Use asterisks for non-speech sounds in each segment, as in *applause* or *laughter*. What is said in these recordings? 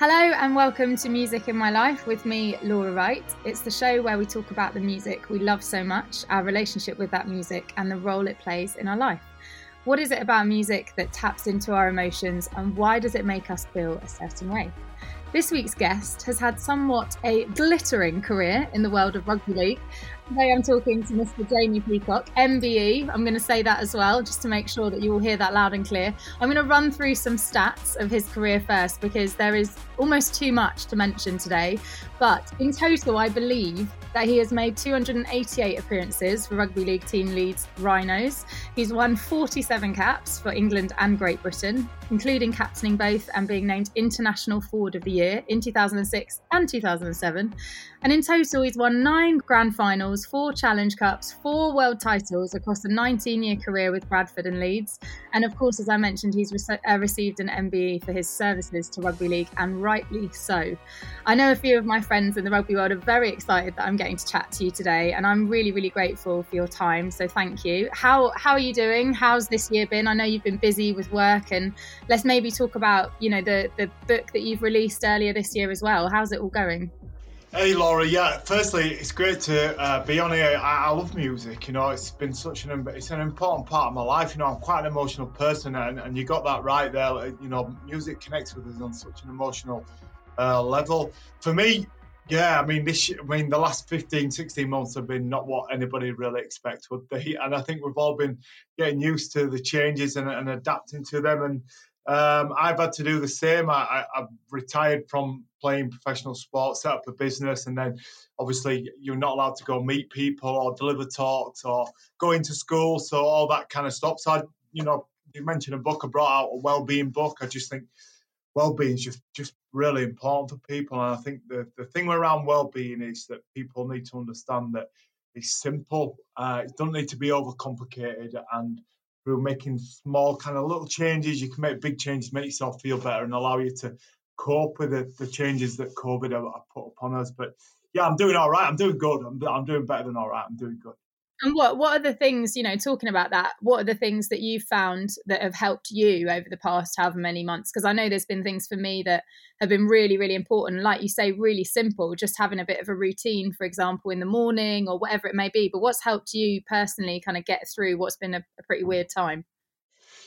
Hello and welcome to Music in My Life with me, Laura Wright. It's the show where we talk about the music we love so much, our relationship with that music, and the role it plays in our life. What is it about music that taps into our emotions, and why does it make us feel a certain way? This week's guest has had somewhat a glittering career in the world of rugby league. Today I'm talking to Mr. Jamie Peacock, MBE. I'm going to say that as well, just to make sure that you all hear that loud and clear. I'm going to run through some stats of his career first because there is almost too much to mention today. But in total, I believe that he has made 288 appearances for rugby league team Leeds Rhinos. He's won 47 caps for England and Great Britain, including captaining both and being named International Forward of the Year in 2006 and 2007. And in total, he's won nine grand finals, four Challenge Cups, four world titles across a 19 year career with Bradford and Leeds. And of course, as I mentioned, he's rece- uh, received an MBE for his services to rugby league, and rightly so. I know a few of my friends in the rugby world are very excited that I'm getting to chat to you today, and I'm really, really grateful for your time. So thank you. How how are you doing? How's this year been? I know you've been busy with work, and let's maybe talk about you know the the book that you've released earlier this year as well. How's it all going? Hey Laura, yeah. Firstly, it's great to uh, be on here. I, I love music. You know, it's been such an it's an important part of my life. You know, I'm quite an emotional person, and, and you got that right there. You know, music connects with us on such an emotional uh, level. For me, yeah, I mean, this. I mean, the last 15, 16 months have been not what anybody really expects would they, and I think we've all been getting used to the changes and, and adapting to them. And um, I've had to do the same. I, I, I've retired from playing professional sports, set up a business, and then obviously you're not allowed to go meet people or deliver talks or go into school, so all that kind of stops. So I, you know, you mentioned a book. I brought out a well-being book. I just think well-being is just just really important for people, and I think the the thing around well-being is that people need to understand that it's simple. Uh, it doesn't need to be overcomplicated, and through making small kind of little changes, you can make big changes, make yourself feel better, and allow you to cope with the, the changes that COVID have put upon us. But yeah, I'm doing all right. I'm doing good. I'm, I'm doing better than all right. I'm doing good. And what what are the things you know? Talking about that, what are the things that you've found that have helped you over the past however many months? Because I know there's been things for me that have been really really important. Like you say, really simple, just having a bit of a routine, for example, in the morning or whatever it may be. But what's helped you personally kind of get through what's been a, a pretty weird time?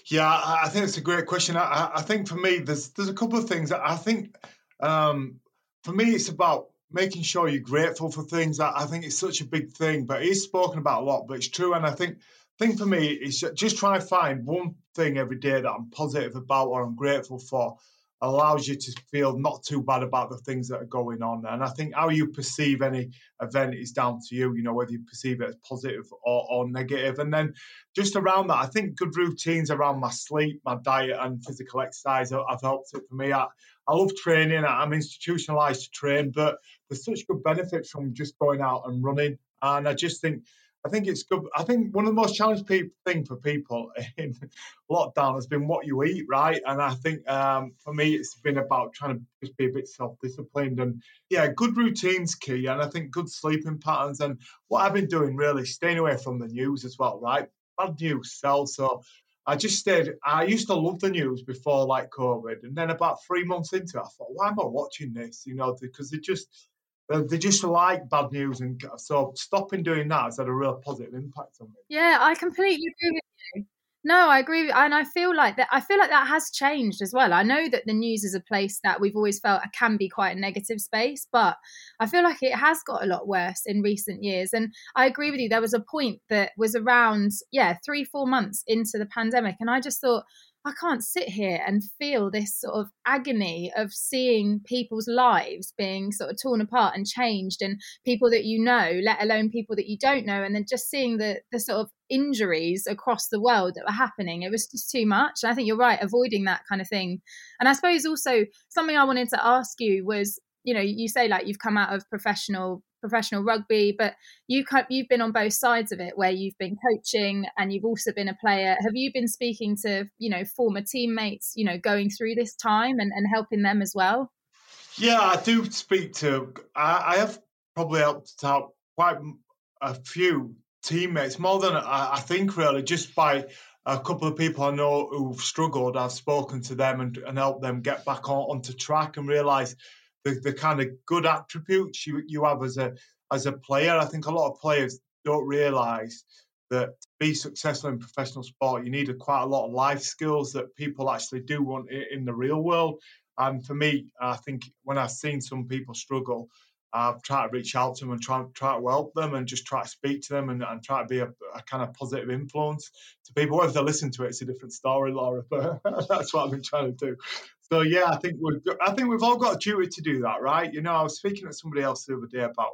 Yeah, I think it's a great question. I, I- I think for me, there's there's a couple of things. I think um, for me, it's about making sure you're grateful for things. I, I think it's such a big thing, but it's spoken about a lot. But it's true, and I think thing for me is just try and find one thing every day that I'm positive about or I'm grateful for. Allows you to feel not too bad about the things that are going on. And I think how you perceive any event is down to you, you know, whether you perceive it as positive or, or negative. And then just around that, I think good routines around my sleep, my diet, and physical exercise have have helped it for me. I, I love training. I'm institutionalized to train, but there's such good benefits from just going out and running. And I just think, I think it's good. I think one of the most challenging pe- thing for people *laughs* in lockdown has been what you eat, right? And I think um, for me, it's been about trying to just be a bit self-disciplined and yeah, good routines key. And I think good sleeping patterns and what I've been doing really staying away from the news as well, right? Bad news sells. So I just stayed. I used to love the news before like COVID, and then about three months into it, I thought, why am I watching this? You know, because they just they just like bad news, and so stopping doing that has had a real positive impact on me. Yeah, I completely agree with. No, I agree, and I feel like that. I feel like that has changed as well. I know that the news is a place that we've always felt can be quite a negative space, but I feel like it has got a lot worse in recent years. And I agree with you. There was a point that was around, yeah, three, four months into the pandemic, and I just thought, I can't sit here and feel this sort of agony of seeing people's lives being sort of torn apart and changed, and people that you know, let alone people that you don't know, and then just seeing the the sort of injuries across the world that were happening. It was just too much. And I think you're right, avoiding that kind of thing. And I suppose also something I wanted to ask you was, you know, you say like you've come out of professional professional rugby, but you you've been on both sides of it, where you've been coaching and you've also been a player. Have you been speaking to you know former teammates, you know, going through this time and, and helping them as well? Yeah, I do speak to. I, I have probably helped out quite a few teammates more than I, I think really just by a couple of people I know who've struggled. I've spoken to them and, and helped them get back on onto track and realise the, the kind of good attributes you, you have as a as a player. I think a lot of players don't realise that to be successful in professional sport, you need a, quite a lot of life skills that people actually do want in the real world. And for me, I think when I've seen some people struggle, I've tried to reach out to them and try, try to help them and just try to speak to them and, and try to be a, a kind of positive influence to people. Whether they listen to it, it's a different story, Laura, *laughs* but that's what I've been trying to do. So yeah, I think we've I think we've all got a duty to do that, right? You know, I was speaking to somebody else the other day about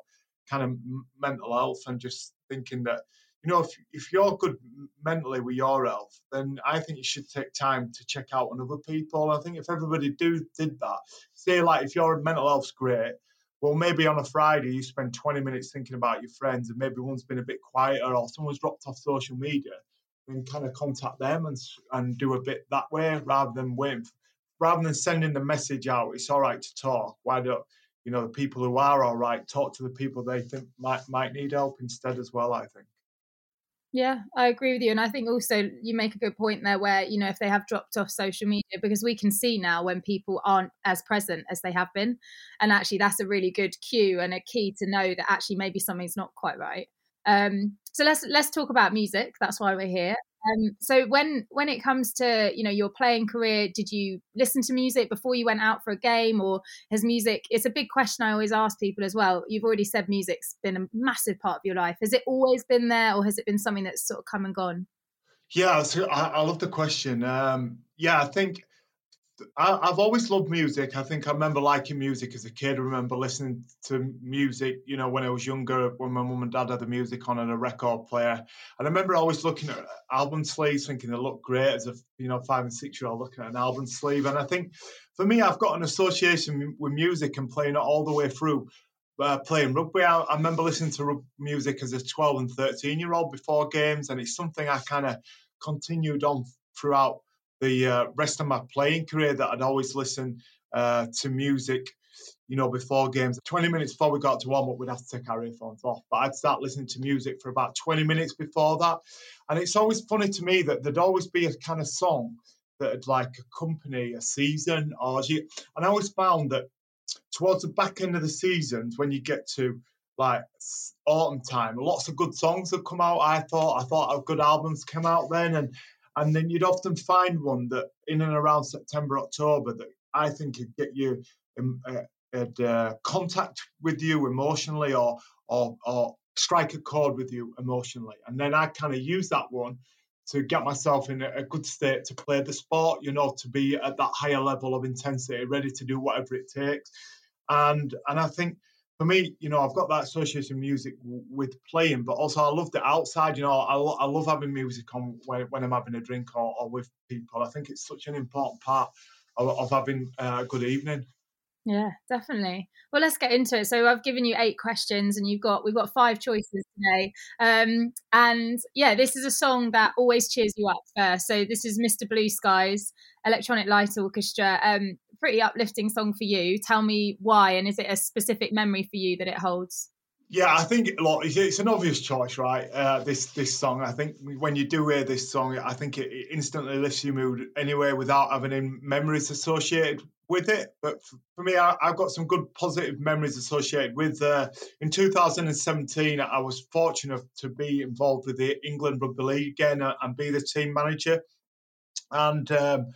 kind of mental health and just thinking that you know if if you're good mentally with your health, then I think you should take time to check out on other people. I think if everybody do did that, say like if your mental health's great, well maybe on a Friday you spend 20 minutes thinking about your friends and maybe one's been a bit quieter or someone's dropped off social media, then kind of contact them and and do a bit that way rather than waiting. For, rather than sending the message out, it's all right to talk. Why don't you know the people who are all right talk to the people they think might might need help instead as well? I think. Yeah, I agree with you, and I think also you make a good point there, where you know if they have dropped off social media, because we can see now when people aren't as present as they have been, and actually that's a really good cue and a key to know that actually maybe something's not quite right. Um, so let's let's talk about music. That's why we're here. Um, so when when it comes to you know your playing career, did you listen to music before you went out for a game, or has music? It's a big question I always ask people as well. You've already said music's been a massive part of your life. Has it always been there, or has it been something that's sort of come and gone? Yeah, I, I love the question. Um, yeah, I think I, have always loved music. I think I remember liking music as a kid. I remember listening to music, you know, when I was younger, when my mum and dad had the music on and a record player. And I remember always looking at album sleeves, thinking they look great as a, you know, five and six year old looking at an album sleeve. And I think for me, I've got an association with music and playing it all the way through. Uh, playing rugby, I, I remember listening to music as a 12 and 13 year old before games, and it's something I kind of continued on throughout the uh, rest of my playing career that I'd always listen uh, to music, you know, before games. 20 minutes before we got to warm up, we'd have to take our earphones off. But I'd start listening to music for about 20 minutes before that. And it's always funny to me that there'd always be a kind of song that'd like accompany a season or and I always found that towards the back end of the seasons when you get to like autumn time lots of good songs have come out i thought i thought good albums came out then and and then you'd often find one that in and around September, October that I think could get you in, uh, uh, contact with you emotionally or, or, or strike a chord with you emotionally. And then I kind of use that one to get myself in a good state to play the sport, you know, to be at that higher level of intensity, ready to do whatever it takes. And and I think for me, you know, I've got that association music w- with playing, but also I love the outside. You know, I, lo- I love having music on when, when I'm having a drink or, or, with people. I think it's such an important part of, of having a good evening. Yeah, definitely. Well, let's get into it. So I've given you eight questions, and you've got we've got five choices today. Um, and yeah, this is a song that always cheers you up first. So this is Mr. Blue Skies Electronic Light Orchestra. Um, pretty uplifting song for you. Tell me why, and is it a specific memory for you that it holds? Yeah, I think it's an obvious choice, right? Uh, this this song. I think when you do hear this song, I think it, instantly lifts your mood anyway, without having any memories associated with it, but for me, I, have got some good positive memories associated with. Uh, in 2017, I was fortunate to be involved with the England Rugby League again uh, and be the team manager, and um,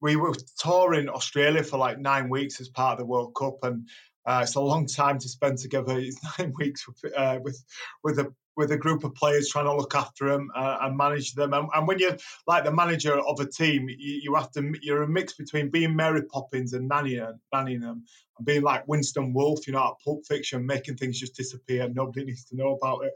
we were touring Australia for like nine weeks as part of the World Cup, and uh, it's a long time to spend together. *laughs* It's nine weeks with uh, with with a with a group of players trying to look after them uh, and manage them. And, and, when you're like the manager of a team, you, you, have to you're a mix between being Mary Poppins and nannying, nannying them and being like Winston Wolfe, you know, at Pulp Fiction, making things just disappear. Nobody needs to know about it.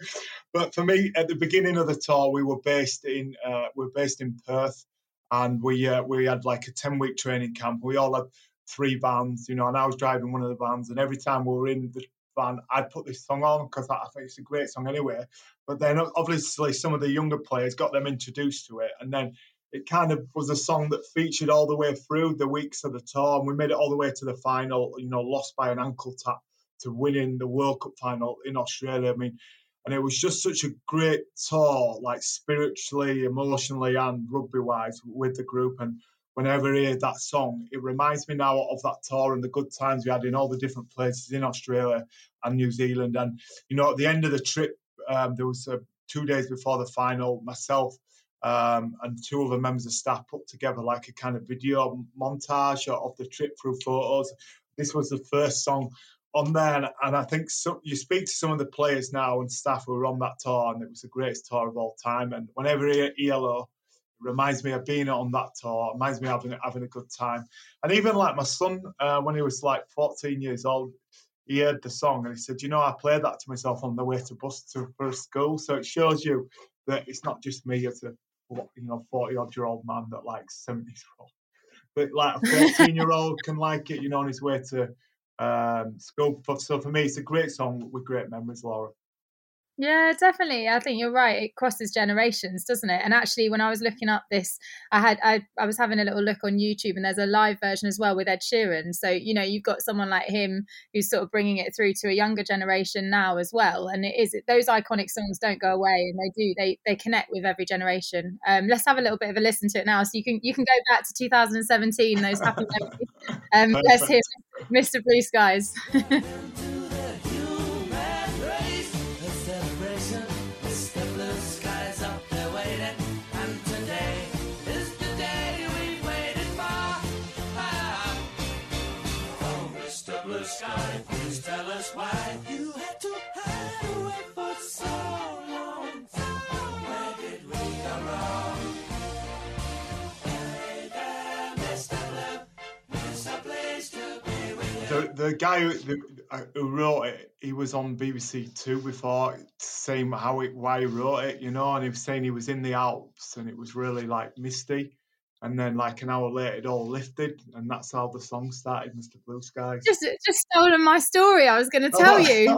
But for me, at the beginning of the tour, we were based in uh, we we're based in Perth, and we uh, we had like a ten week training camp. We all had three vans, you know, and I was driving one of the vans, and every time we were in the van, I'd put this song on because I think it's a great song anyway. But then obviously some of the younger players got them introduced to it, and then it kind of was a song that featured all the way through the weeks of the tour, and we made it all the way to the final. You know, lost by an ankle tap to winning the World Cup final in Australia. I mean, and it was just such a great tour, like spiritually, emotionally, and rugby wise with the group. And whenever I hear that song, it reminds me now of that tour and the good times we had in all the different places in Australia and New Zealand. And, you know, at the end of the trip, um, there was uh, two days before the final, myself um, and two other members of staff put together like a kind of video montage of the trip through photos. This was the first song on there, and I think so, you speak to some of the players now and staff who were on that tour, and it was the greatest tour of all time. And whenever ELO reminds me of being on that tour, reminds me of having, having a good time. And even like my son, uh, when he was like 14 years old, he heard the song and he said, You know, I played that to myself on the way to bus to for school. So it shows you that it's not just me as a you know 40 odd year old man that likes 70s rock, but like a 14 year old can like it, you know, on his way to um, school. So for me, it's a great song with great memories, Laura. Yeah, definitely. I think you're right. It crosses generations, doesn't it? And actually, when I was looking up this, I had I, I was having a little look on YouTube, and there's a live version as well with Ed Sheeran. So you know, you've got someone like him who's sort of bringing it through to a younger generation now as well. And it is those iconic songs don't go away, and they do they they connect with every generation. Um, let's have a little bit of a listen to it now, so you can you can go back to 2017, those happy *laughs* memories. Um, let's hear Mr. Blue Skies. *laughs* the the guy who, uh, who wrote it, he was on BBC Two before, saying how it why he wrote it, you know, and he was saying he was in the Alps and it was really like misty, and then like an hour later it all lifted and that's how the song started mr blue skies. Just just stolen my story i was going *laughs* to oh, tell oh, you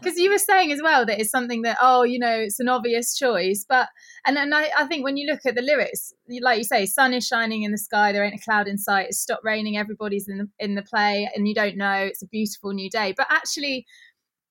because you were saying as well that it's something that oh you know it's an obvious choice but and then I, I think when you look at the lyrics like you say sun is shining in the sky there ain't a cloud in sight it's stopped raining everybody's in the in the play and you don't know it's a beautiful new day but actually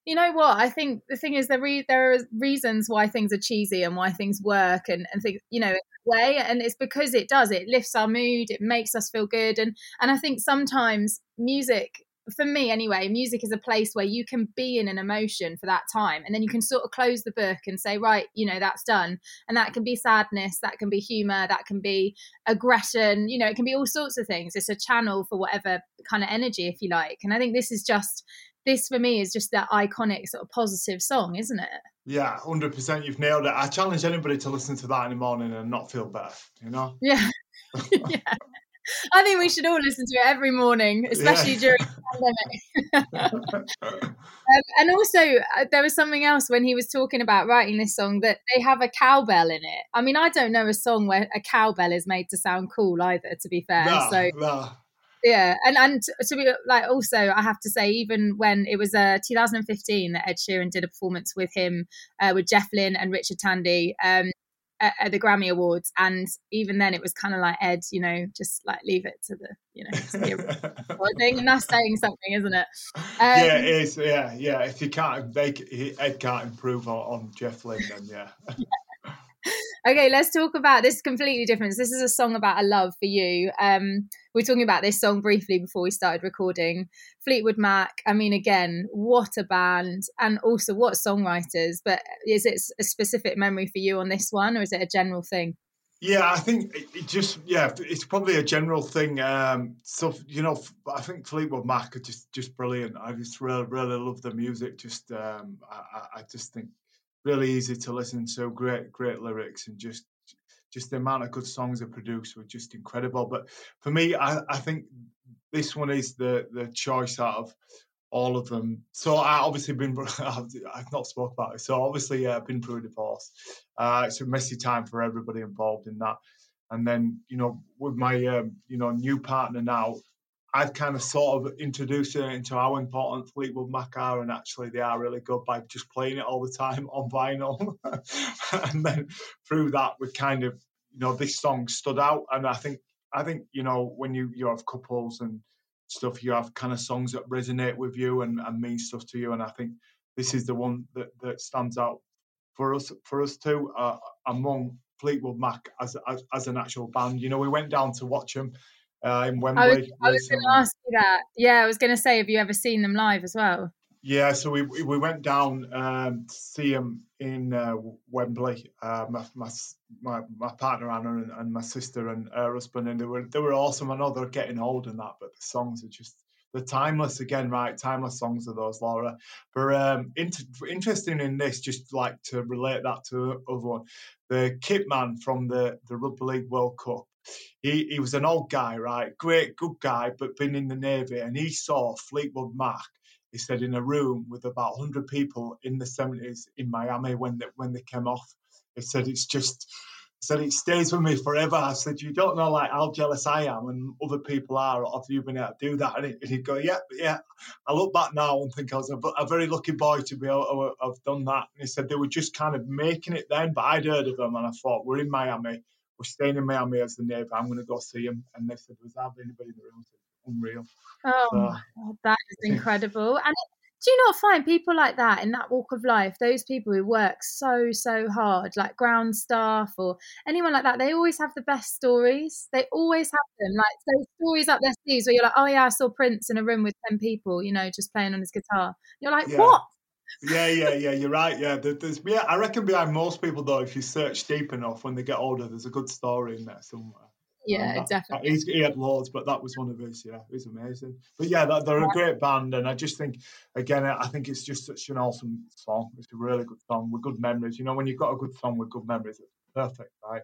you know what? I think the thing is there, re- there are reasons why things are cheesy and why things work and, and things you know way. And it's because it does. It lifts our mood. It makes us feel good. And and i think sometimes music for me anyway music is a place where you can be in an emotion for that time. And then you can sort of close the book and say right you know that's done. And that can be sadness that can be humor that can be aggression you know it can be all sorts of things. It's a channel for whatever kind of energy if you like. And i think this is just this for me is just that iconic sort of positive song, isn't it? Yeah, hundred percent. You've nailed it. I challenge anybody to listen to that in the morning and not feel better. You know? *laughs* Yeah, yeah. I think we should all listen to it every morning, especially yeah. during the pandemic. *laughs* um, and also, uh, there was something else when he was talking about writing this song that they have a cowbell in it. I mean, I don't know a song where a cowbell is made to sound cool either. To be fair, so yeah and and to be like also i have to say even when it was uh 2015 that ed sheeran did a performance with him uh, with jeff lynne and richard tandy um at, at the grammy awards and even then it was kind of like ed you know just like leave it to the you know the *laughs* thing and that's saying something isn't it um, yeah it is yeah yeah if you can't make ed can't improve on, on jeff lynne then yeah. yeah okay, let's talk about this completely different. This is a song about a love for you. Um, we are talking about this song briefly before we started recording. Fleetwood Mac, I mean, again, what a band, and also what songwriters. But is it a specific memory for you on this one, or is it a general thing? Yeah, I think it just yeah, it's probably a general thing. Um, so you know, I think Fleetwood Mac are just just brilliant. I just really really love the music. Just um, I, I just think really easy to listen to. Great great lyrics and just just the amount of good songs they produced were just incredible. But for me, I, I think this one is the the choice out of all of them. So I obviously been *laughs* I've not spoke about it. So obviously I've been through a divorce. Uh, it's a messy time for everybody involved in that. And then you know with my um, you know new partner now, I've kind of sort of introduced her into how important Fleetwood Mac are, and actually they are really good by just playing it all the time on vinyl. *laughs* and then through that, we kind of you know this song stood out, and I think I think you know when you you have couples and stuff. You have kind of songs that resonate with you and, and mean stuff to you. And I think this is the one that, that stands out for us for us too uh, among Fleetwood Mac as, as, as an actual band. You know, we went down to watch them uh, in Wembley. I was, was going to ask you that. Yeah, I was going to say, have you ever seen them live as well? Yeah, so we we went down um, to see him in uh, Wembley. Uh, my, my, my my partner Anna and, and, my sister and her husband, and they were they were awesome. I know they're getting old and that, but the songs are just they're timeless again, right? Timeless songs are those, Laura. But um, inter- interesting in this, just like to relate that to other one, the kit man from the the Rugby League World Cup. He, he was an old guy, right? Great, good guy, but been in the Navy. And he saw Fleetwood Mac he said in a room with about 100 people in the 70s in Miami when they, when they came off. He said it's just said it stays with me forever. I said you don't know like how jealous I am and other people are of you being able to do that. And, he, would go, yeah, yeah. I look back now and think I was a, a, very lucky boy to be able to have done that. And he said they were just kind of making it then, but I'd heard of them and I thought we're in Miami. We're staying in Miami as the neighbour. I'm going to go see him. And they said, was there anybody in the room? unreal. Oh, so, that is *laughs* incredible. And do you not find people like that in that walk of life, those people who work so, so hard, like ground staff or anyone like that, they always have the best stories. They always have them. Like those stories up their sleeves where you're like, oh, yeah, I saw Prince in a room with 10 people, you know, just playing on his guitar. You're like, yeah. what? Yeah, yeah, yeah. You're right. Yeah, there's, yeah. I reckon behind most people, though, if you search deep enough, when they get older, there's a good story in there somewhere. Yeah, that, definitely. He's, he had loads, but that was one of his. Yeah, he's amazing. But yeah, they're a great band, and I just think, again, I think it's just such an awesome song. It's a really good song with good memories. You know, when you've got a good song with good memories, it's perfect, right?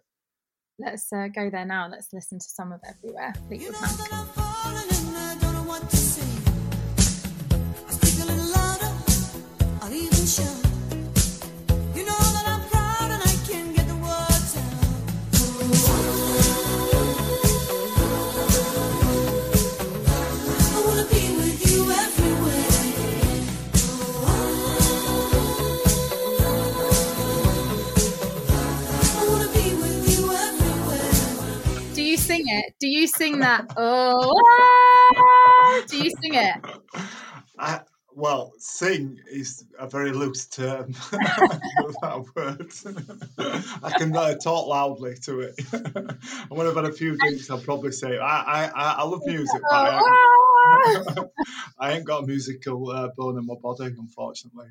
Let's uh, go there now. Let's listen to some of Everywhere. Fleetwood it? Do you sing that? *laughs* Oh, ah! do you sing it? I, well, sing is a very loose term. *laughs* that word. *laughs* I can uh, talk loudly to it. and when I've had a few drinks, I'll probably say I I, I love music, but I, ah! I ain't got a musical uh, bone in my body, unfortunately.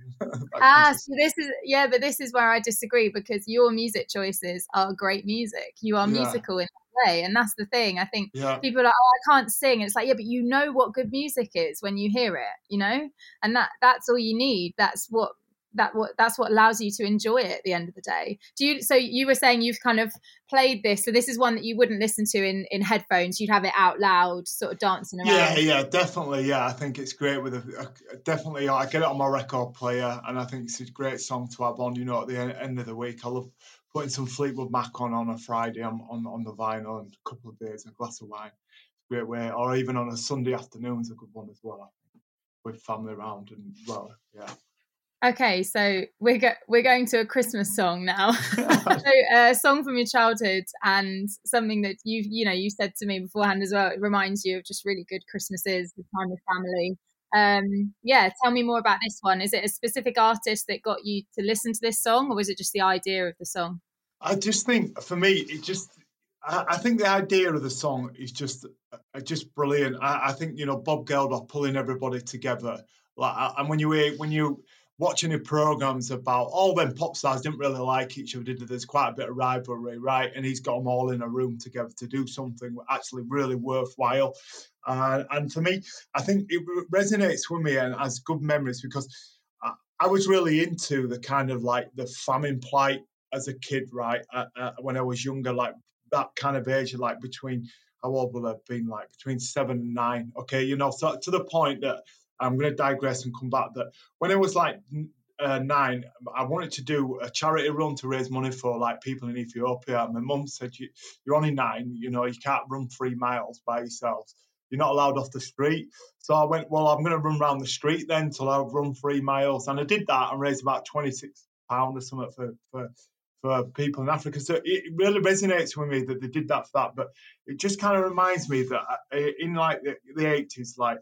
ah, so this is yeah, but this is where I disagree because your music choices are great music. You are yeah. musical in And that's the thing. I think yeah. people are like, oh, I can't sing. It's like, yeah, but you know what good music is when you hear it, you know? And that that's all you need. That's what that what that's what allows you to enjoy it at the end of the day. Do you so you were saying you've kind of played this, so this is one that you wouldn't listen to in in headphones. You'd have it out loud, sort of dancing around. Yeah, yeah, definitely. Yeah, I think it's great with a, a definitely. I get it on my record player, and I think it's a great song to have on. You know, at the end of the week, I love putting some Fleetwood Mac on on a Friday on, on, on the vinyl and a couple of and a glass of wine. Great way. Or even on a Sunday afternoon's a good one as well, with family around and well, yeah. Okay, so we're go- we're going to a Christmas song now. *laughs* so a song from your childhood and something that you you know you said to me beforehand as well. It reminds you of just really good Christmases, the time with family. Um, yeah, tell me more about this one. Is it a specific artist that got you to listen to this song, or was it just the idea of the song? I just think for me, it just I, think the idea of the song is just uh, just brilliant. I, I, think you know Bob Geldof pulling everybody together. Like, and when you when you watch any programs about all them pop stars didn't really like each other. There's quite a bit of rivalry, right? And he's got them all in a room together to do something actually really worthwhile. Uh, and for me, I think it resonates with me and has good memories because I, I was really into the kind of like the famine plight as a kid, right? Uh, uh, when I was younger, like that kind of age, like between how old will I have been? Like between seven and nine. Okay, you know, so to the point that I'm going to digress and come back. That when I was like uh, nine, I wanted to do a charity run to raise money for like people in Ethiopia. My mum said, you, "You're only nine. You know, you can't run three miles by yourself. You're not allowed off the street." So I went, "Well, I'm going to run around the street then till I've run three miles." And I did that and raised about 26 pound or something for for for people in Africa. So it really resonates with me that they did that for that. But it just kind of reminds me that uh, in like the, the 80s, like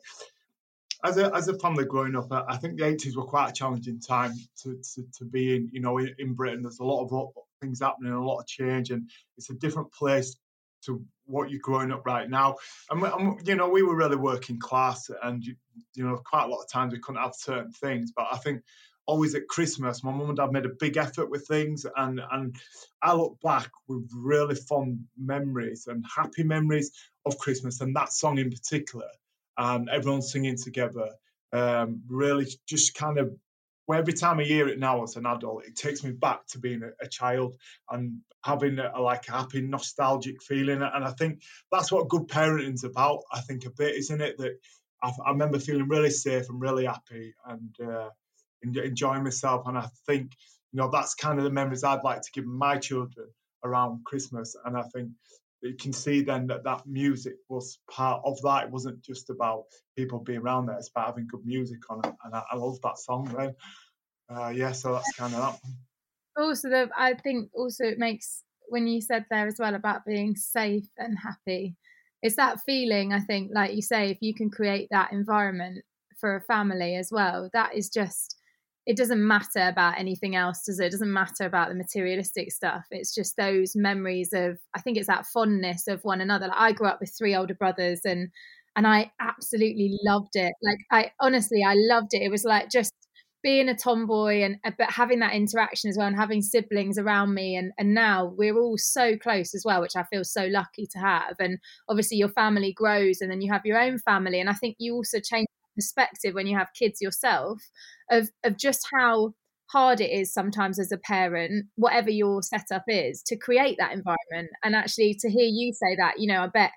as a as a family growing up, I think the 80s were quite a challenging time to to, to be in. You know, in, in Britain, there's a lot of things happening, a lot of change, and it's a different place to what you're growing up right now. And, and, you know, we were really working class, and you, know, quite a lot of times we couldn't have certain things. But I think always at Christmas, my mum and dad made a big effort with things, and and I look back with really fond memories and happy memories of Christmas, and that song in particular, and everyone singing together, um, really just kind of. Well, every time I hear it now as an adult, it takes me back to being a, a child and having a, a, like happy, nostalgic feeling. And I think that's what good parenting's about. I think a bit, isn't it? That I, I remember feeling really safe and really happy, and uh, enjoying myself. And I think, you know, that's kind of the memories I'd like to give my children around Christmas. And I think you can see then that that music was part of that. It wasn't just about people being around there; it's about having good music on it. And I, I love that song. Then, uh, yeah, so that's kind of that. Also, the, I think also it makes when you said there as well about being safe and happy. It's that feeling. I think, like you say, if you can create that environment for a family as well, that is just it doesn't matter about anything else, does it? It doesn't matter about the materialistic stuff. It's just those memories of, I think it's that fondness of one another. Like I grew up with three older brothers and and I absolutely loved it. Like I honestly, I loved it. It was like just being a tomboy and uh, but having that interaction as well and having siblings around me and and now we're all so close as well which I feel so lucky to have and obviously your family grows and then you have your own family and I think you also change perspective when you have kids yourself of of just how hard it is sometimes as a parent whatever your setup is to create that environment and actually to hear you say that you know i bet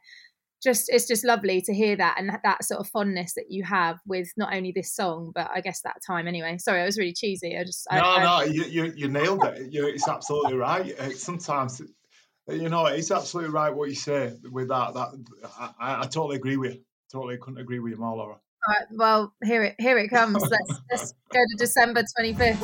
just it's just lovely to hear that and that sort of fondness that you have with not only this song but i guess that time anyway. Sorry i was really cheesy. I just no I, no you, you, you nailed it. You, it's absolutely right. Uh, sometimes uh, you know it's absolutely right what you say with that that i, I totally agree with you. Totally couldn't agree with you more laura Right, well, here it here it comes. Let's let's go to December twenty fifth.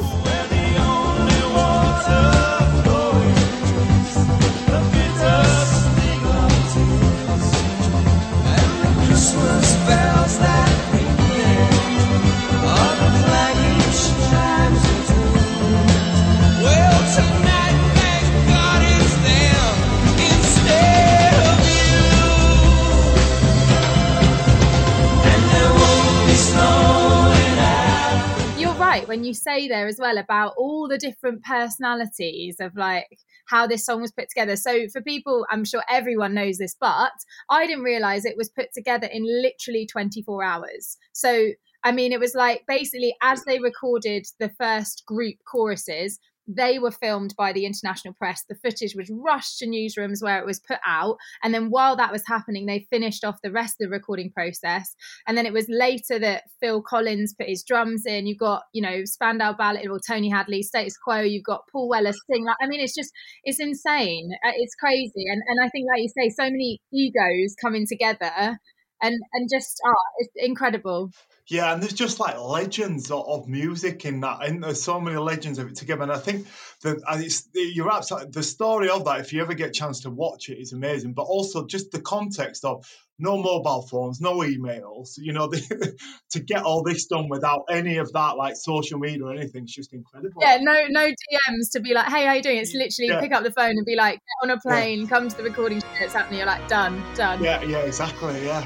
Say there as well about all the different personalities of like how this song was put together. So for people, I'm sure everyone knows this, but I didn't realize it was put together in literally 24 hours. So I mean, it was like basically as they recorded the first group choruses, they were filmed by the international press. The footage was rushed to newsrooms where it was put out. And then while that was happening, they finished off the rest of the recording process. And then it was later that Phil Collins put his drums in. You've got, you know, Spandau Ballet or Tony Hadley, Status Quo. You've got Paul Weller sing. Like, I mean, it's just, it's insane. Uh, it's crazy. And, and I think, like you say, so many egos coming together and, and just, oh, it's incredible. Yeah, and there's just like legends of, music in that, and there's so many legends of it together. And I think that it's, you're absolutely the story of that. If you ever get a chance to watch it, is amazing. But also just the context of no mobile phones, no emails. You know, *laughs* the, to get all this done without any of that, like social media or anything, it's just incredible. Yeah, no, no DMs to be like, "Hey, how you doing?" It's literally Yeah. pick up the phone and be like, "Get on a plane, come to the recording studio, it's happening." You're like, "Done, done." Yeah, yeah, exactly. Yeah.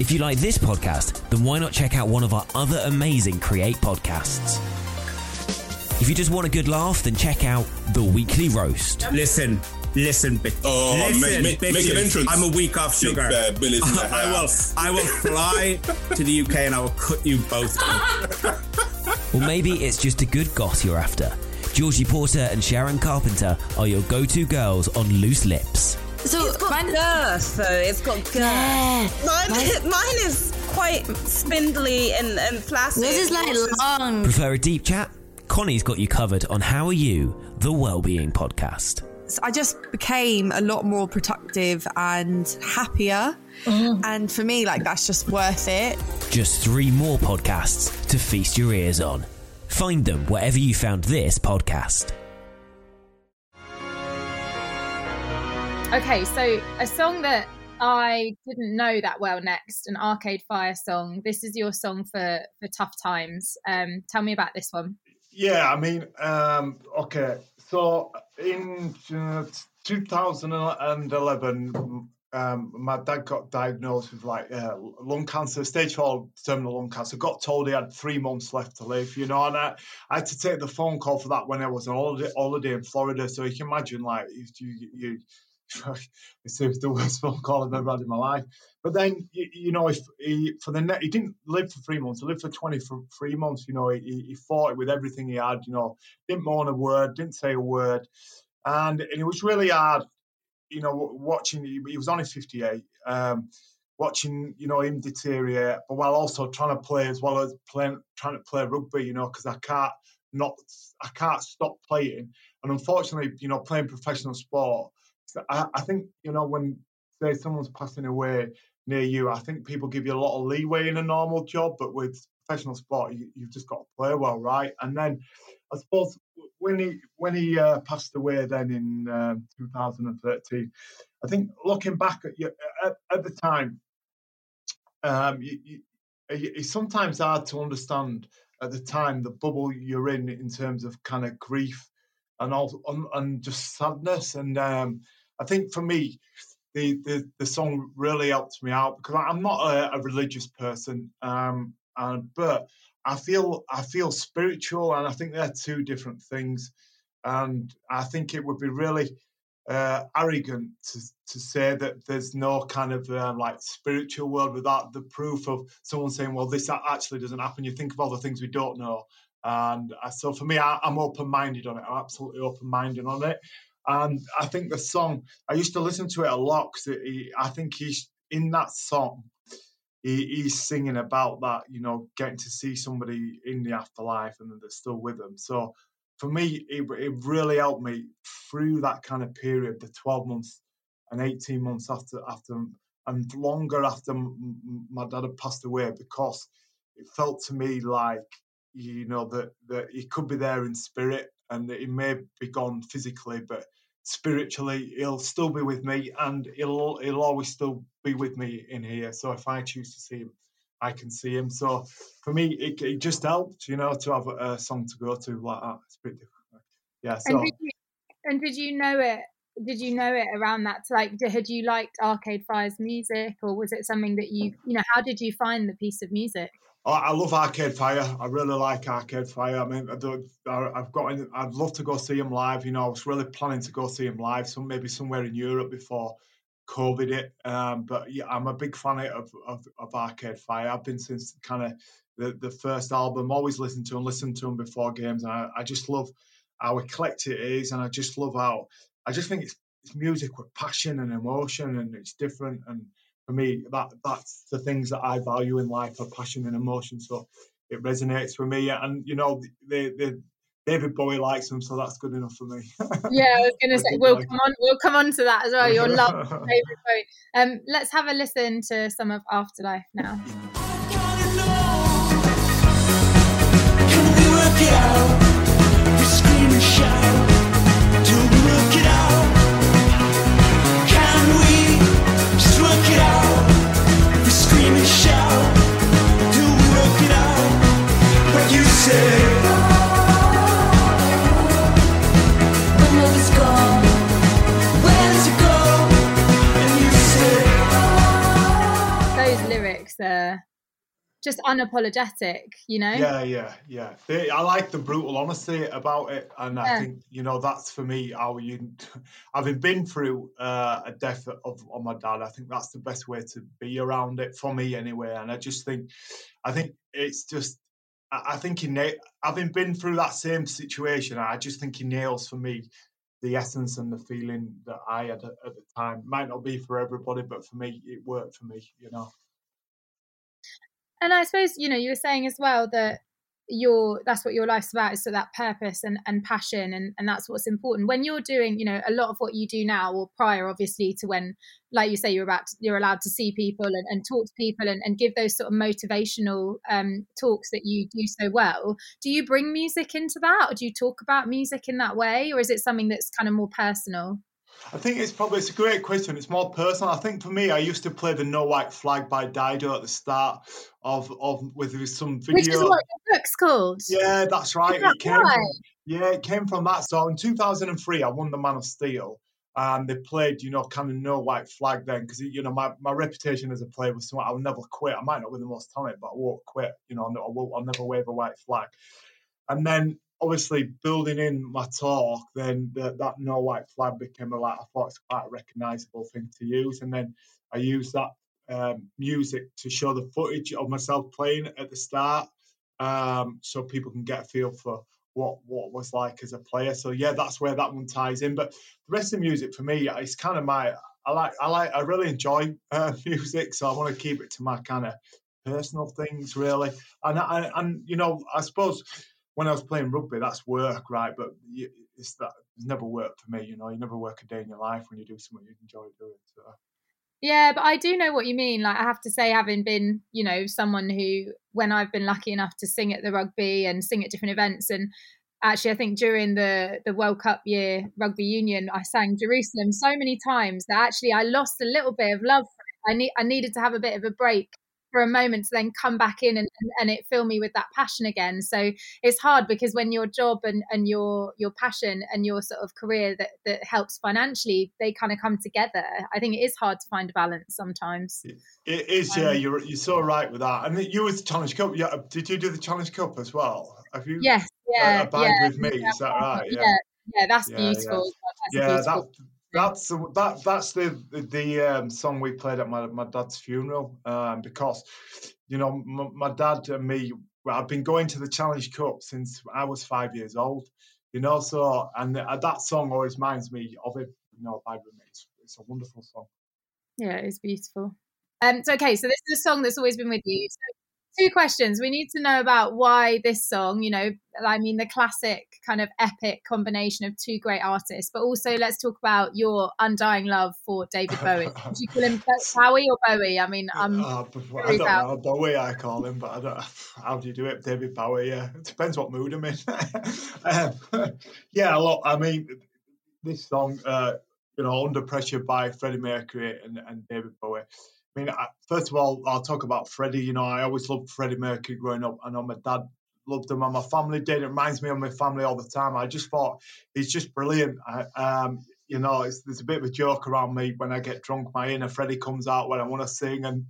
If you like this podcast, then why not check out one of our other amazing Create podcasts? If you just want a good laugh, then check out The Weekly Roast. Listen, listen, bitch. Oh, listen, make- make- make an entrance. I'm a week off Big sugar. Bear Billy's in the *laughs* I will. I will fly to the UK and I will cut you both. down. *laughs* Or maybe it's just a good goth you're after. Georgie Porter and Sharon Carpenter are your go to girls on Loose Lips. So it's got girth, though. It's got girth. Mine, *laughs* mine is quite spindly and, and flaccid. This is like long. Prefer a deep chat? Connie's got you covered on How Are You, the Wellbeing Podcast. So I just became a lot more productive and happier. Mm. And for me, like, that's just worth it. Just three more podcasts to feast your ears on. Find them wherever you found this podcast. Okay, so a song that I didn't know that well next, an Arcade Fire song. This is your song for for tough times. Um, tell me about this one. Yeah, I mean, um, okay. So in uh, 2011, um, my dad got diagnosed with like uh, lung cancer, stage four terminal lung cancer. Got told he had three months left to live, you know, and I, I had to take the phone call for that when I was on holiday, holiday in Florida. So you can imagine, like, you, you *laughs* it's the worst phone call I've ever had in my life. But then, you, you know, if he for the net, he didn't live for three months. He lived for twenty three months. You know, he, he fought it with everything he had. You know, didn't moan a word, didn't say a word, and, and it was really hard. You know, watching he, was only fifty eight. Um, watching you know him deteriorate, but while also trying to play as well as playing, trying to play rugby. You know, because I can't not I can't stop playing, and unfortunately, you know, playing professional sport. So I, I think you know when say someone's passing away near you, I think people give you a lot of leeway in a normal job, but with professional sport, you, you've just got to play well, right? And then I suppose when he when he uh, passed away then in um, 2013, I think looking back at you at, at the time, um, you, you, it's sometimes hard to understand at the time the bubble you're in in terms of kind of grief and also and, and just sadness and um, I think for me, the, the the song really helped me out because I'm not a, a religious person, um, and but I feel I feel spiritual, and I think they're two different things. And I think it would be really uh, arrogant to, to say that there's no kind of um, like spiritual world without the proof of someone saying, well, this actually doesn't happen. You think of all the things we don't know. And uh, so for me, I, I'm open minded on it. I'm absolutely open minded on it. And I think the song, I used to listen to it a lot because I think he's in that song, he, he's singing about that, you know, getting to see somebody in the afterlife and that they're still with them. So for me, it, it really helped me through that kind of period, the 12 months and 18 months after, after and longer after my dad had passed away, because it felt to me like, you know, that, that he could be there in spirit and he may be gone physically, but spiritually he'll still be with me and he'll he'll always still be with me in here. So if i choose to see him i can see him. So for me it, it just helped you know to have a, a song to go to like that. It's pretty different. Yeah so and did, you, and did you know it did you know it around that like had you liked arcade fire's music or was it something that you you know how did you find the piece of music I love Arcade Fire. I really like Arcade Fire. I mean, I have got. In, I'd love to go see him live. You know, I was really planning to go see him live, some maybe somewhere in Europe before COVID it. Um, but yeah, I'm a big fan of, of, of Arcade Fire. I've been since kind of the, the first album. Always listened to and listened to them before games, and I, I just love how eclectic it is, and I just love how I just think it's, it's music with passion and emotion, and it's different and for me, that that's the things that I value in life are passion and emotion. So it resonates with me. And you know, the the David Bowie likes them, so that's good enough for me. yeah, I was *laughs* going to say we'll like come on, we'll come on to that as well. Your love, David Bowie. Um, let's have a listen to some of Afterlife now. Uh, just unapologetic, you know? Yeah, yeah, yeah. They, I like the brutal honesty about it, and yeah. I think you know that's for me how you. *laughs* Having been through uh, a death of, of my dad, I think that's the best way to be around it for me anyway. And I just think, I think it's just. I think he na- having been through that same situation, I just think he nails for me the essence and the feeling that I had at, at the time. Might not be for everybody, but for me, it worked for me. You know and I suppose you know you were saying as well that your that's what your life's about is so that purpose and, and passion and, and that's what's important. When you're doing you know a lot of what you do now or prior obviously to when like you say you're about to, you're allowed to see people and, and talk to people and, and give those sort of motivational um, talks that you do so well do you bring music into that? Or do you talk about music in that way? Or is it something that's kind of more personal I think it's probably it's a great question. It's more personal. I think for me, I used to play the No White Flag by Dido at the start of of with some video. Which is what the book's called. Yeah, that's right. That it came right? From, yeah, it came from that. So in 2003, I won the Man of Steel, and they played, you know, kind of No White Flag then because you know my, my reputation as a player was something I'll never quit. I might not be the most talented, but I won't quit. You know, I won't, I'll never wave a white flag. And then obviously building in my talk, then the, that no white flag became a like I thought it's quite a recognisable thing to use, and then I used that um, music to show the footage of myself playing at the start, um, so people can get a feel for what what was like as a player. So yeah, that's where that one ties in. But the rest of the music for me, it's kind of my I like I like I really enjoy uh, *laughs* music, so I want to keep it to my kind of personal things really. And I, and you know I suppose when I was playing rugby, that's work, right? But it's that it's never worked for me. You know, you never work a day in your life when you do something you enjoy doing. So. Yeah, but I do know what you mean. Like I have to say, having been, you know, someone who, when I've been lucky enough to sing at the rugby and sing at different events, and actually, I think during the the World Cup year rugby union, I sang Jerusalem so many times that actually I lost a little bit of love. I need I needed to have a bit of a break for a moment to then come back in and, and, and, it fill me with that passion again. So it's hard because when your job and, and your your passion and your sort of career that, that helps financially they kind of come together. I think it is hard to find a balance sometimes. It is um, yeah you're you're so right with that. And you with the challenge cup yeah did you do the challenge cup as well? Have you yes yeah, uh, yeah with me? Is that right? Yeah. yeah, yeah that's beautiful yeah, that's yeah that That's that. That's the the, um, song we played at my, my dad's funeral um, because you know my, my dad and me. Well, I've been going to the Challenge Cup since I was five years old. You know, so and uh, that song always reminds me of it. You know, by it's, it's a wonderful song. Yeah, it's beautiful. Um, so okay, so this is a song that's always been with you. So two questions. We need to know about why this song, you know, I mean, the classic kind of epic combination of two great artists, but also let's talk about your undying love for David Bowie. Do you call him *laughs* Bowie or Bowie? I mean, I'm. Uh, I don't know Bowie, I call him, but I don't. How do you do it, David Bowie? Yeah, it depends what mood I'm in. *laughs* um, yeah, look, I mean, this song, uh, you know, Under Pressure by Freddie Mercury and, and David Bowie. I mean, first of all, I'll talk about Freddie. You know, I always loved Freddie Mercury growing up. I know my dad loved him and my family did. It reminds me of my family all the time. I just thought he's just brilliant. I, um, you know, there's a bit of a joke around me when I get drunk. My inner Freddie comes out when I want to sing and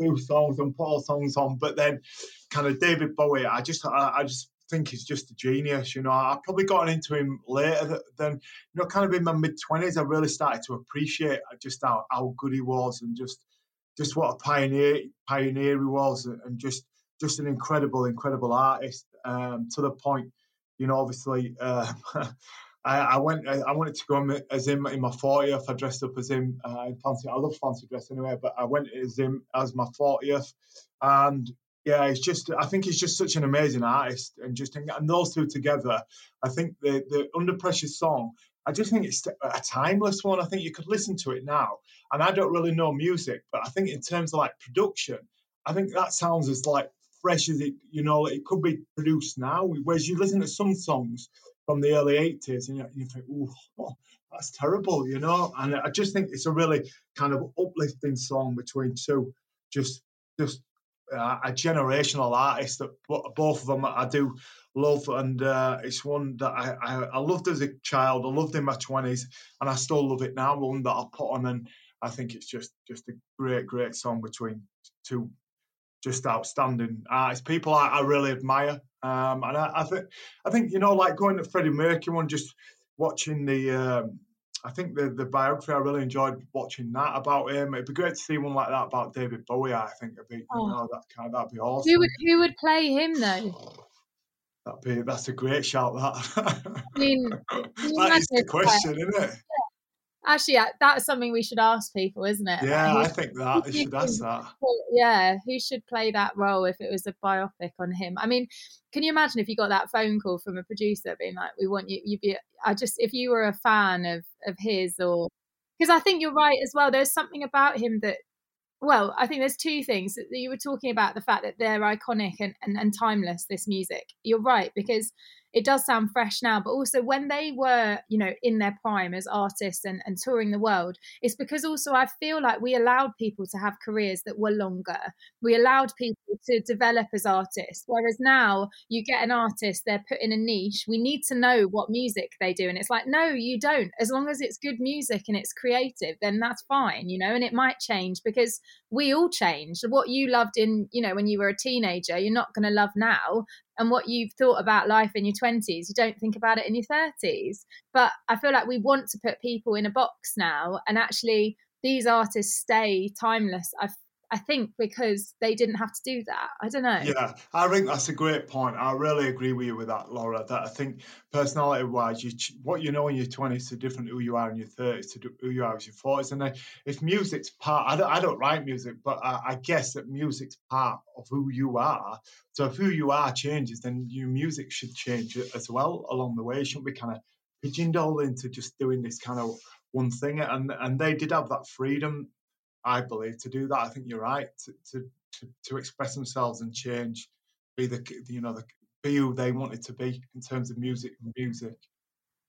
do songs and put songs on. But then, kind of David Bowie, I just, I, I just think he's just a genius. You know, I probably got into him later than, you know, kind of in my mid twenties. I really started to appreciate just how, how good he was and just just what a pioneer pioneer he was, and just just an incredible, incredible artist. Um, to the point, you know, obviously, uh, *laughs* I, I, went I wanted to go as him in my fortieth. I dressed up as him. Uh, fancy, I love fancy dress anyway, but I went as him as my fortieth, and yeah, it's just I think he's just such an amazing artist, and just and those two together, I think the the Under Pressure song I just think it's a timeless one. I think you could listen to it now, and I don't really know music, but I think in terms of like production, I think that sounds as like fresh as it, you know, it could be produced now. Whereas you listen to some songs from the early '80s, and you, think, oh, *laughs* that's terrible," you know. And I just think it's a really kind of uplifting song between two, just just a generational artist that both of them I do love, and uh, it's one that I, I, I loved as a child. I loved in my twenties, and I still love it now. One that I put on, and I think it's just just a great, great song between two just outstanding artists. People I, I really admire, um, and I, I, think I think you know, like going to Freddie Mercury one, just watching the. Um, I think the the biography I really enjoyed watching that about him. It'd be great to see one like that about David Bowie. I think it'd be oh. you know that kind of, that'd be awesome. Who would who would play him though? That'd be that's a great shout. That. I mean, *laughs* that is the question, isn't it? Actually, that's something we should ask people, isn't it? Yeah, like, I think that. You should ask that. Yeah, who should play that role if it was a biopic on him? I mean, can you imagine if you got that phone call from a producer being like, "We want you." you'd be. I just if you were a fan of of his or because I think you're right as well. There's something about him that well, I think there's two things. That you were talking about the fact that they're iconic and, and, and timeless, this music. You're right, because it does sound fresh now, but also when they were, you know, in their prime as artists and, and touring the world, it's because also I feel like we allowed people to have careers that were longer. We allowed people to develop as artists. Whereas now you get an artist, they're put in a niche. We need to know what music they do. And it's like, no, you don't. As long as it's good music and it's creative, then that's fine, you know, and it might change because we all change. What you loved in, you know, when you were a teenager, you're not going to love now and what you've thought about life in your 20s you don't think about it in your 30s but i feel like we want to put people in a box now and actually these artists stay timeless. I I think because they didn't have to do that. I don't know. Yeah, I think that's a great point. I really agree with you with that, Laura. That I think personality wise, you what you know in your twenties is different who you are in your thirties to who you are in your forties. And then if music's part, I don't, I don't write music, but I, I guess that music's part of who you are. So if who you are changes, then your music should change as well along the way. It shouldn't be kind of pigeonholed into just doing this kind of one thing. And and they did have that freedom I believe, to do that. I think you're right to to to, to express themselves and change, be the you know the be who they wanted to be in terms of music and music.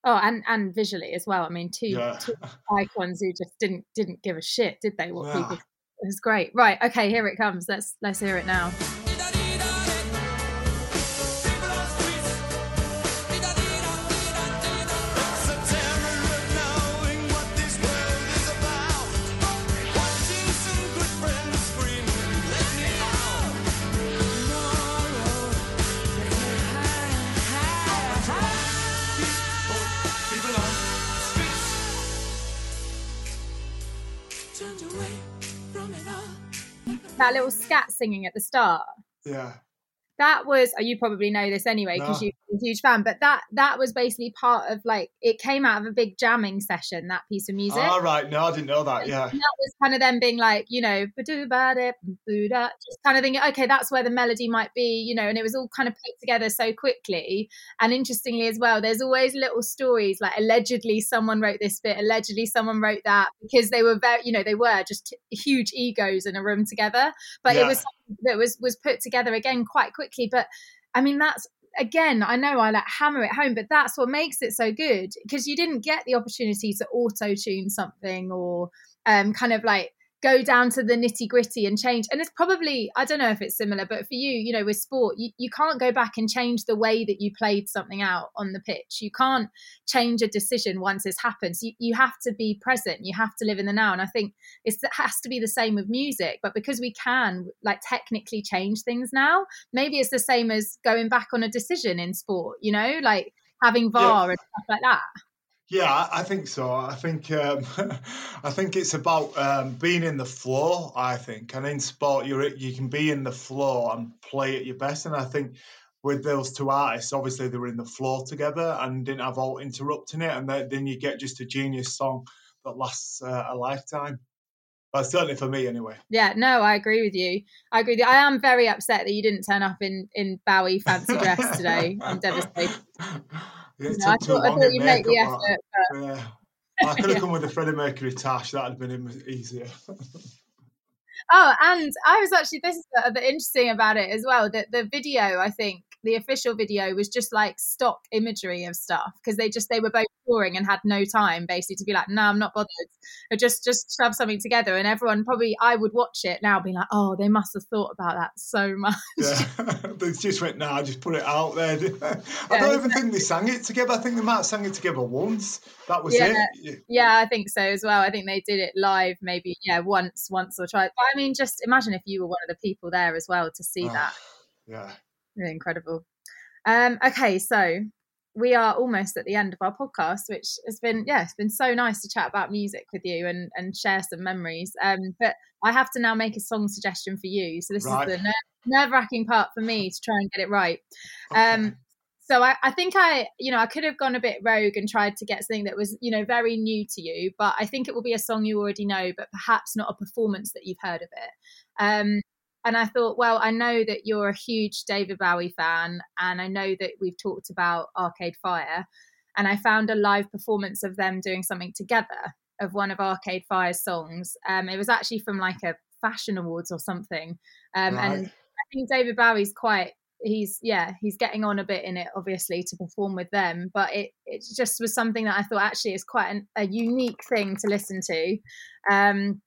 Oh, and and visually as well. I mean, two, yeah. two *laughs* icons who just didn't didn't give a shit, did they? What yeah. people it was great. Right, okay, here it comes. Let's let's hear it now. That little scat singing at the start. Yeah. That was oh, you probably know this anyway because No. you're a huge fan, but that that was basically part of like it came out of a big jamming session. That piece of music. All right. No, I didn't know that. Yeah. And that was kind of them being like, you know, ba-doo ba-da, boo-da, just kind of thinking, okay, that's where the melody might be, you know, and it was all kind of put together so quickly. And interestingly as well, there's always little stories like allegedly someone wrote this bit, allegedly someone wrote that, because they were very, you know, they were just huge egos in a room together. But it was something that was was put together again quite quickly. But I mean, that's again, I know I like hammer it home, but that's what makes it so good because you didn't get the opportunity to auto tune something or um, kind of like go down to the nitty gritty and change. And it's probably, I don't know if it's similar, but for you, you know, with sport, you, you can't go back and change the way that you played something out on the pitch. You can't change a decision once it's happened. So you, you have to be present. You have to live in the now. And I think it's, it has to be the same with music. But because we can like technically change things now, maybe it's the same as going back on a decision in sport, you know, like having VAR and stuff like that. Yeah, I think so. I think um, *laughs* I think it's about um, being in the flow. I think, and in sport, you you can be in the flow and play at your best. And I think with those two artists, obviously they were in the flow together and didn't have all interrupting it, and then then you get just a genius song that lasts uh, a lifetime. But certainly for me, anyway. Yeah, no, I agree with you. I agree with you. I am very upset that you didn't turn up in in Bowie fancy dress today. I'm *laughs* devastated. *laughs* Yeah, it No, I took too thought, I long thought in you'd make the makeup, effort, but Yeah. *laughs* I could have come with the Freddie Mercury tash. That'd have been easier. Oh, and I was actually this is the, the interesting about it as well. That the video, I think the official video was just like stock imagery of stuff because they just they were both touring and had no time basically to be like, no, I'm not bothered. Or just just shove something together, and everyone probably I would watch it now, be like, oh, they must have thought about that so *laughs* much. Yeah, *laughs* they just went, nah, just put it out there. *laughs* I don't even think they sang it together. I think they might have sang it together once. That was yeah, it. Yeah. yeah, I think so as well. I think they did it live, maybe yeah, once, once or twice. But I mean, just imagine if you were one of the people there as well to see Oh, that. Yeah. Really incredible. Um, okay, so we are almost at the end of our podcast, which has been yeah, it's been so nice to chat about music with you and and share some memories. Um, but I have to now make a song suggestion for you. So this Right. is the ner- nerve wracking part for me to try and get it right. Um, so I, I think I, you know, I could have gone a bit rogue and tried to get something that was, you know, very new to you, but I think it will be a song you already know, but perhaps not a performance that you've heard of it. Um, and I thought, well, I know that you're a huge David Bowie fan, and I know that we've talked about Arcade Fire, and I found a live performance of them doing something together of one of Arcade Fire's songs. Um, it was actually from like a fashion awards or something, um, and I think David Bowie's quite. He's yeah, he's getting on a bit in it, obviously, to perform with them. But it it just was something that I thought actually is quite an, a unique thing to listen to, um,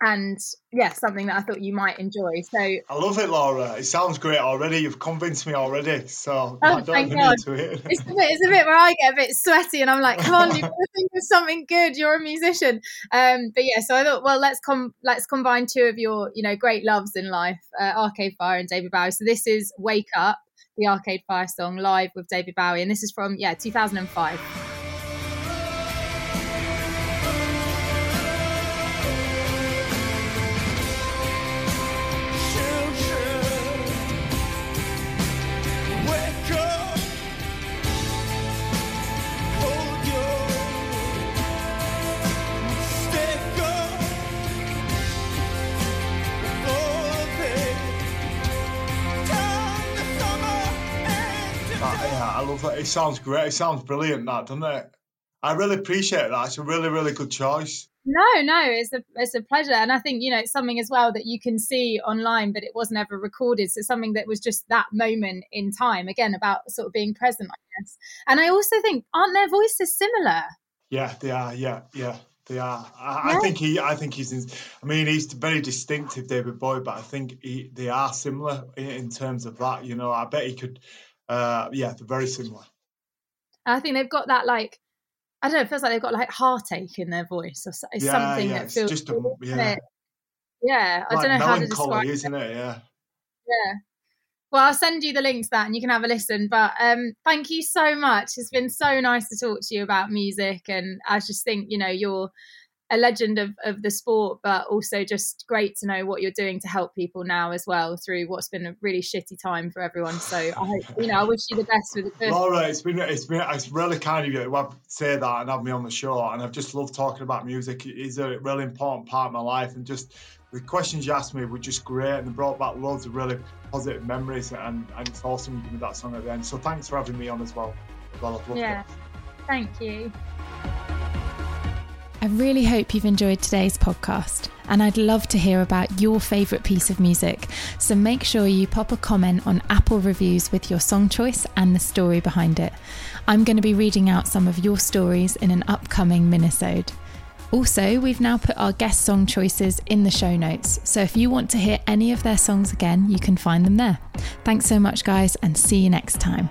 and yeah, something that I thought you might enjoy. So I love it, Laura. It sounds great already. You've convinced me already. So Oh, I don't even God. need to hear it. it's a bit it's a bit where I get a bit sweaty and I'm like, come on, you've got to think of something good. You're a musician. Um, but yeah, so I thought, well, let's com let's combine two of your, you know, great loves in life, uh, Arcade Fire and David Bowie. So this is Wake Up, the Arcade Fire song live with David Bowie, and this is from yeah, 2005. Sounds great. It sounds brilliant, that, doesn't it? I really appreciate that. It's a really, really good choice. No, no, it's a it's a pleasure, and I think you know it's something as well that you can see online, but it wasn't ever recorded. So something that was just that moment in time. Again, about sort of being present, I guess. And I also think aren't their voices similar? Yeah, they are. Yeah, yeah, they are. I, Yeah. I think he. I think he's. In, I mean, he's very distinctive, David Bowie, but I think he, they are similar in, in terms of that. You know, I bet he could. Uh, yeah, they're very similar. And I think they've got that like I don't know. It feels like they've got like heartache in their voice or Yeah, something yeah, that it's feels just a- yeah. yeah. I Like don't know how to describe. it. isn't it? Yeah. Yeah. Well, I'll send you the link to that and you can have a listen. But um, thank you so much. It's been so nice to talk to you about music. And I just think, you know, you're a legend of, of the sport, but also just great to know what you're doing to help people now as well through what's been a really shitty time for everyone. So I hope, you know, I wish you the best with the Laura, it's been it's been it's really kind of you to say that and have me on the show. And I've just loved talking about music. It is a really important part of my life, and just the questions you asked me were just great, and they brought back loads of really positive memories. And, and it's awesome you give me that song at the end. So thanks for having me on as well. well yeah, it. thank you. I really hope you've enjoyed today's podcast, and I'd love to hear about your favourite piece of music. So make sure you pop a comment on Apple Reviews with your song choice and the story behind it. I'm going to be reading out some of your stories in an upcoming minisode. Also, we've now put our guest song choices in the show notes, so if you want to hear any of their songs again, you can find them there. Thanks so much, guys, and see you next time.